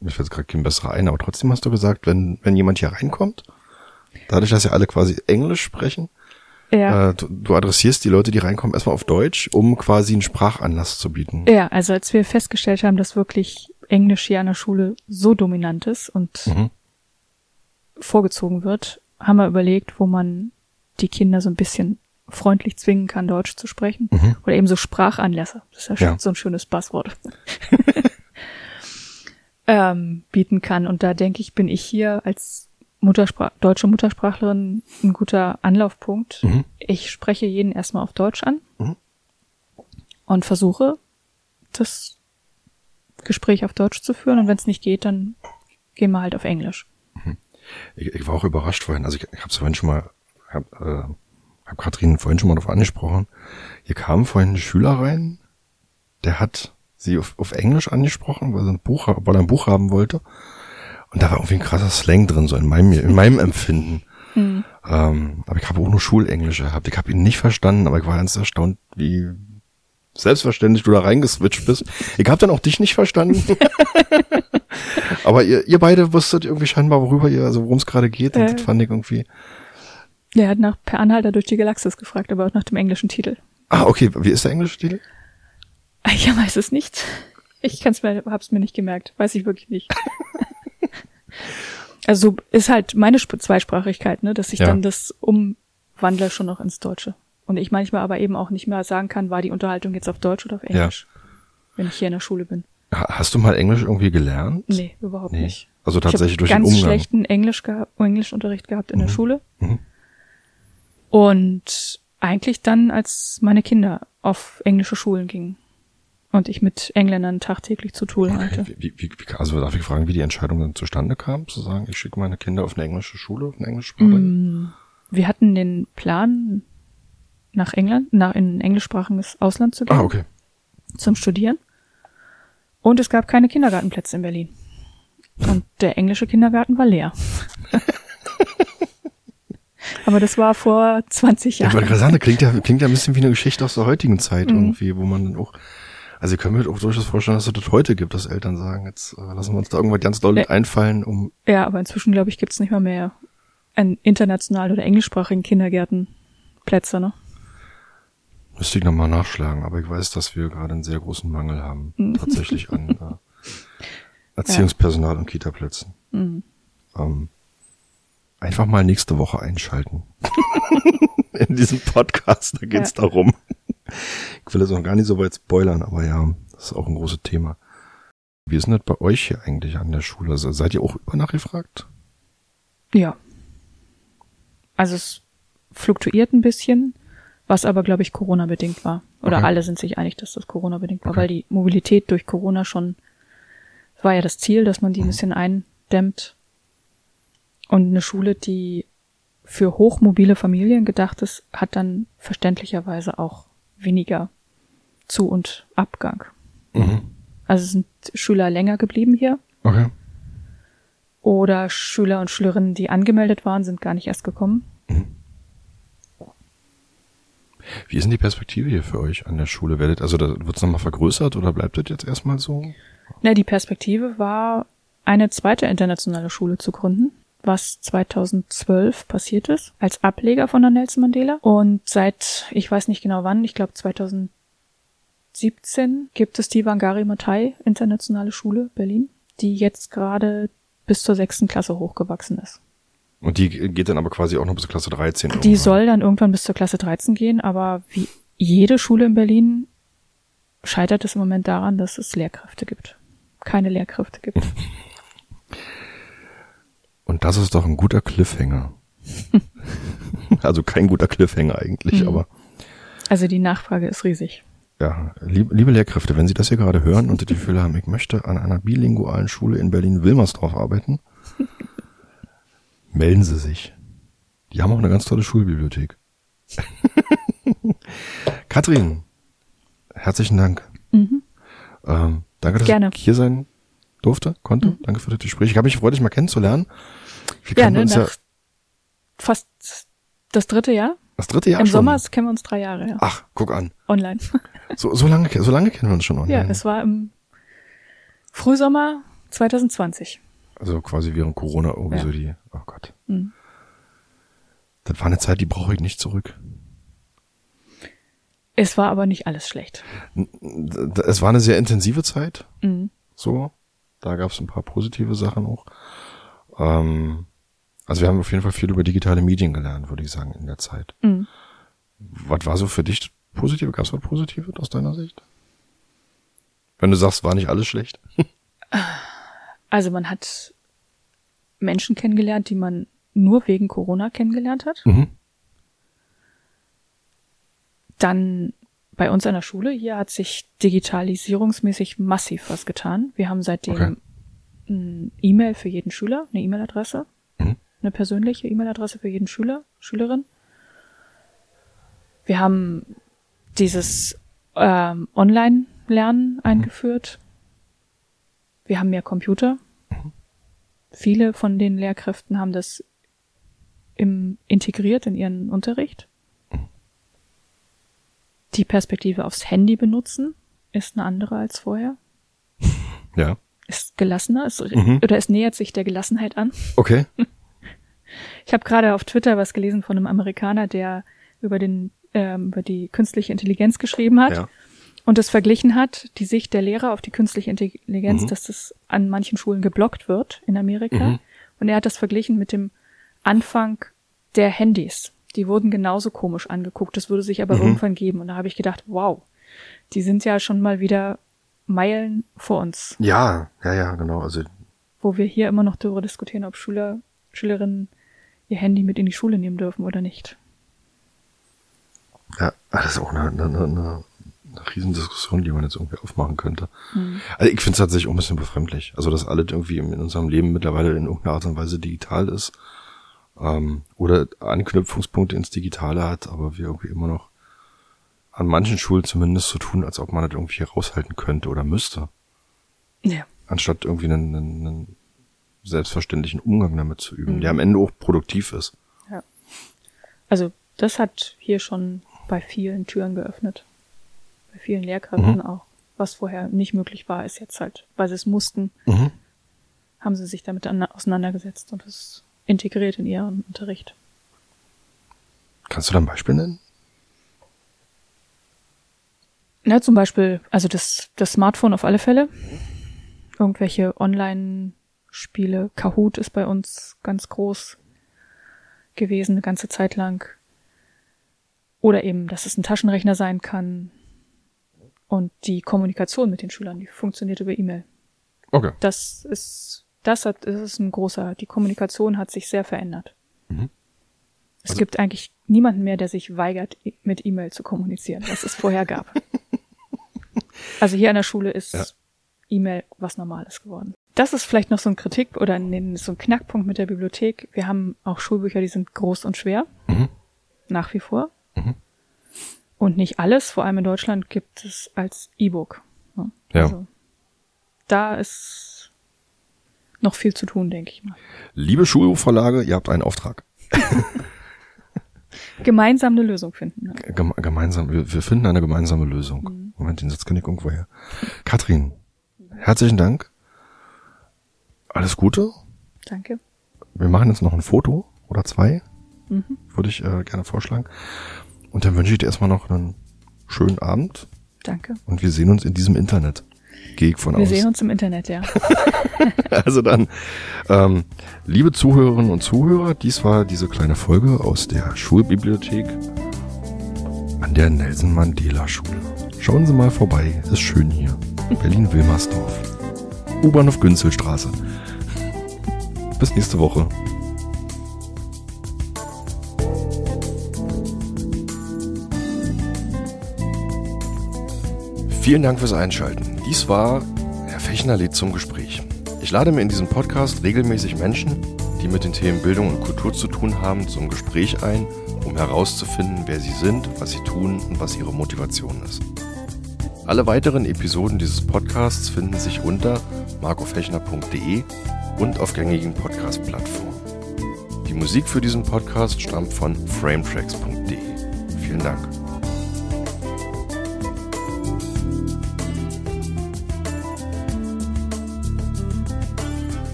mir fällt gerade kein besserer ein, aber trotzdem hast du gesagt, wenn, wenn jemand hier reinkommt, dadurch, dass ja alle quasi Englisch sprechen, Ja. äh, du, du adressierst die Leute, die reinkommen, erstmal auf Deutsch, um quasi einen Sprachanlass zu bieten. Ja, also als wir festgestellt haben, dass wirklich Englisch hier an der Schule so dominant ist und Mhm. vorgezogen wird, haben wir überlegt, wo man die Kinder so ein bisschen freundlich zwingen kann, Deutsch zu sprechen. Mhm. Oder eben so Sprachanlässe. Das ist ja, schon Ja. so ein schönes Buzzword. ähm, bieten kann. Und da denke ich, bin ich hier als Muttersprach deutsche Muttersprachlerin ein guter Anlaufpunkt. Mhm. Ich spreche jeden erstmal auf Deutsch an Mhm. und versuche, das Gespräch auf Deutsch zu führen. Und wenn es nicht geht, dann gehen wir halt auf Englisch. Ich, ich war auch überrascht vorhin, also ich, ich habe es vorhin schon mal, hab, äh, hab Katrin vorhin schon mal darauf angesprochen. Hier kam vorhin ein Schüler rein, der hat sie auf, auf Englisch angesprochen, weil er, ein Buch, weil er ein Buch haben wollte. Und da war irgendwie ein krasser Slang drin, so in meinem, in meinem Empfinden. Mhm. Ähm, aber ich habe auch nur Schulenglisch gehabt. Ich habe ihn nicht verstanden, aber ich war ganz erstaunt, wie selbstverständlich du da reingeswitcht bist. Ich habe dann auch dich nicht verstanden. aber ihr, ihr beide wusstet irgendwie scheinbar, worüber ihr, also worum es gerade geht. Und Äh. das fand ich irgendwie. Der hat nach Per Anhalter durch die Galaxis gefragt, aber auch nach dem englischen Titel. Ah, okay. Wie ist der englische Titel? Ich weiß es nicht. Ich kann's mir, hab's mir nicht gemerkt. Weiß ich wirklich nicht. also so ist halt meine Sp Zweisprachigkeit, ne, dass ich Ja. dann das umwandle schon noch ins Deutsche. Und ich manchmal aber eben auch nicht mehr sagen kann, war die Unterhaltung jetzt auf Deutsch oder auf Englisch, wenn ich hier in der Schule bin. Ha- Hast du mal Englisch irgendwie gelernt? Nee, überhaupt Nee. nicht. Also tatsächlich ich durch den ganz Umgang. schlechten Englisch geha Englischunterricht gehabt in der Schule. Mhm. Und eigentlich dann, als meine Kinder auf englische Schulen gingen und ich mit Engländern tagtäglich zu tun hatte. Okay. Wie, wie, wie, also darf ich fragen, wie die Entscheidung dann zustande kam, zu sagen, ich schicke meine Kinder auf eine englische Schule, auf eine englische Sprache? Mm, Wir hatten den Plan, nach England, nach in englischsprachiges Ausland zu gehen, Ah, okay. zum Studieren. Und es gab keine Kindergartenplätze in Berlin. Und der englische Kindergarten war leer. Aber das war vor 20 Ich wollte Jahren. gerade sagen, das klingt ja, klingt ja ein bisschen wie eine Geschichte aus der heutigen Zeit Mhm. irgendwie, wo man dann auch, also ich kann mir auch durchaus vorstellen, dass es das heute gibt, dass Eltern sagen, jetzt äh, lassen wir uns da irgendwas ganz doll Nee. einfallen, um, Ja, aber inzwischen, glaube ich, gibt's nicht mal mehr an internationalen oder englischsprachigen Kindergärten Plätze, ne? Müsste ich nochmal nachschlagen, aber ich weiß, dass wir gerade einen sehr großen Mangel haben, Mhm. tatsächlich an äh, Erziehungspersonal und Kitaplätzen. Mhm. Ähm, einfach mal nächste Woche einschalten. In diesem Podcast, da geht's darum. Ich will jetzt noch gar nicht so weit spoilern, aber ja, das ist auch ein großes Thema. Wie ist denn das bei euch hier eigentlich an der Schule? Also seid ihr auch über nachgefragt? Ja. Also es fluktuiert ein bisschen, was aber, glaube ich, Corona-bedingt war. Oder Okay. alle sind sich einig, dass das Corona-bedingt war, Okay. weil die Mobilität durch Corona schon, das war ja das Ziel, dass man die ein bisschen eindämmt. Und eine Schule, die für hochmobile Familien gedacht ist, hat dann verständlicherweise auch weniger Zu- und Abgang. Mhm. Also sind Schüler länger geblieben hier Okay. oder Schüler und Schülerinnen, die angemeldet waren, sind gar nicht erst gekommen. Wie ist denn die Perspektive hier für euch an der Schule? Werdet, also da wird's nochmal vergrößert oder bleibt das jetzt erstmal so? Ne, die Perspektive war, eine zweite internationale Schule zu gründen, was 2012 passiert ist, als Ableger von der Nelson Mandela. Und seit, ich weiß nicht genau wann, ich glaube 2017 gibt es die Wangari Maathai Internationale Schule Berlin, die jetzt gerade bis zur sechsten Klasse hochgewachsen ist. Und die geht dann aber quasi auch noch bis Klasse 13. Die irgendwann. soll dann irgendwann bis zur Klasse 13 gehen, aber wie jede Schule in Berlin scheitert es im Moment daran, dass es Lehrkräfte gibt. Keine Lehrkräfte gibt. Und das ist doch ein guter Cliffhanger. also kein guter Cliffhanger eigentlich, Mhm. aber Also die Nachfrage ist riesig. ja, liebe, liebe Lehrkräfte, wenn Sie das hier gerade hören und das Gefühl haben, ich möchte an einer bilingualen Schule in Berlin-Wilmersdorf arbeiten, melden Sie sich. Die haben auch eine ganz tolle Schulbibliothek. Katrin, herzlichen Dank. Mhm. Ähm, danke, dass Gerne. Mhm. ich hier sein durfte, konnte. Danke für das Gespräch. Ich habe mich gefreut, dich mal kennenzulernen. Wir Ja, kennen ne, uns nach fast das dritte Jahr. das dritte Jahr Im schon. Sommer kennen wir uns drei Jahre, ja. Ach, guck an. Online. So, so lange, so lange kennen wir uns schon online. ja, es war im Frühsommer 2020. Also quasi während Corona irgendwie Ja. so die, oh Gott. Mhm. Das war eine Zeit, die brauche ich nicht zurück. Es war aber nicht alles schlecht. Es war eine sehr intensive Zeit, Mhm. so. Da gab es ein paar positive Sachen auch. Ähm, also wir haben auf jeden Fall viel über digitale Medien gelernt, würde ich sagen, in der Zeit. Mhm. Was war so für dich positiv? Gab es was Positives aus deiner Sicht? Wenn du sagst, war nicht alles schlecht. Also man hat Menschen kennengelernt, die man nur wegen Corona kennengelernt hat. Mhm. Dann bei uns an der Schule, hier hat sich digitalisierungsmäßig massiv was getan. Wir haben seitdem Okay. ein E-Mail für jeden Schüler, eine E-Mail-Adresse, Mhm. eine persönliche E-Mail-Adresse für jeden Schüler, Schülerin. Wir haben dieses ähm, Online-Lernen eingeführt. Wir haben mehr Computer. Viele von den Lehrkräften haben das im, integriert in ihren Unterricht. Die Perspektive aufs Handy benutzen ist eine andere als vorher. Ja. Ist gelassener, ist, Mhm. oder es nähert sich der Gelassenheit an. Okay. Ich habe gerade auf Twitter was gelesen von einem Amerikaner, der über den ähm, über die künstliche Intelligenz geschrieben hat Ja. Und es verglichen hat, die Sicht der Lehrer auf die künstliche Intelligenz, Mhm. dass das an manchen Schulen geblockt wird in Amerika. Mhm. Und er hat das verglichen mit dem Anfang der Handys. Die wurden genauso komisch angeguckt. Das würde sich aber Mhm. irgendwann geben. Und da habe ich gedacht, wow, die sind ja schon mal wieder Meilen vor uns, Ja, ja, ja, genau. Also wo wir hier immer noch darüber diskutieren, ob Schüler, Schülerinnen ihr Handy mit in die Schule nehmen dürfen oder nicht. Ja, das ist auch eine, eine, eine, eine Riesendiskussion, die man jetzt irgendwie aufmachen könnte. Mhm. Also ich finde es tatsächlich auch ein bisschen befremdlich. Also, dass alles irgendwie in unserem Leben mittlerweile in irgendeiner Art und Weise digital ist ähm, oder Anknüpfungspunkte ins Digitale hat, aber wir irgendwie immer noch an manchen Schulen zumindest so tun, als ob man das irgendwie raushalten könnte oder müsste, Ja. anstatt irgendwie einen, einen, einen selbstverständlichen Umgang damit zu üben, Mhm. der am Ende auch produktiv ist. Ja. Also das hat hier schon bei vielen Türen geöffnet. Bei vielen Lehrkräften Mhm. auch. Was vorher nicht möglich war, ist jetzt halt, weil sie es mussten, Mhm. haben sie sich damit an- auseinandergesetzt und es integriert in ihren Unterricht. Kannst du da ein Beispiel nennen? Ja, zum Beispiel, also das, das Smartphone auf alle Fälle. Irgendwelche Online-Spiele. Kahoot ist bei uns ganz groß gewesen, eine ganze Zeit lang. Oder eben, dass es ein Taschenrechner sein kann. Und die Kommunikation mit den Schülern, die funktioniert über E-Mail. Okay. Das ist, das hat, das ist ein großer, die Kommunikation hat sich sehr verändert. Mhm. Es Also- gibt eigentlich niemanden mehr, der sich weigert, mit E-Mail zu kommunizieren, was es vorher gab. also hier an der Schule ist Ja. E-Mail was Normales geworden. Das ist vielleicht noch so ein Kritik oder so ein Knackpunkt mit der Bibliothek. Wir haben auch Schulbücher, die sind groß und schwer. Mhm. Nach wie vor. Mhm. Und nicht alles, vor allem in Deutschland, gibt es als E-Book. ne? Ja. Also, da ist noch viel zu tun, denke ich mal. Liebe Schulbuchverlage, ihr habt einen Auftrag. Gemeinsam eine Lösung finden. Ne? Geme gemeinsam, wir, wir finden eine gemeinsame Lösung. Mhm. Moment, den Satz kenne ich irgendwo her. Katrin, herzlichen Dank. Alles Gute. Danke. Wir machen jetzt noch ein Foto oder zwei, Mhm. würde ich äh, gerne vorschlagen. Und dann wünsche ich dir erstmal noch einen schönen Abend Danke. und wir sehen uns in diesem Internet. Gehe ich von Wir aus. sehen uns im Internet, ja. Also dann, ähm, liebe Zuhörerinnen und Zuhörer, dies war diese kleine Folge aus der Schulbibliothek an der Nelson Mandela Schule. Schauen Sie mal vorbei, ist schön hier. Berlin-Wilmersdorf. U-Bahnhof Günzelstraße. Bis nächste Woche. Vielen Dank fürs Einschalten. Dies war Herr Fechner-Lied zum Gespräch. Ich lade mir in diesem Podcast regelmäßig Menschen, die mit den Themen Bildung und Kultur zu tun haben, zum Gespräch ein, um herauszufinden, wer sie sind, was sie tun und was ihre Motivation ist. Alle weiteren Episoden dieses Podcasts finden sich unter markofechner.de und auf gängigen Podcast-Plattformen. Die Musik für diesen Podcast stammt von frametracks.de. Vielen Dank.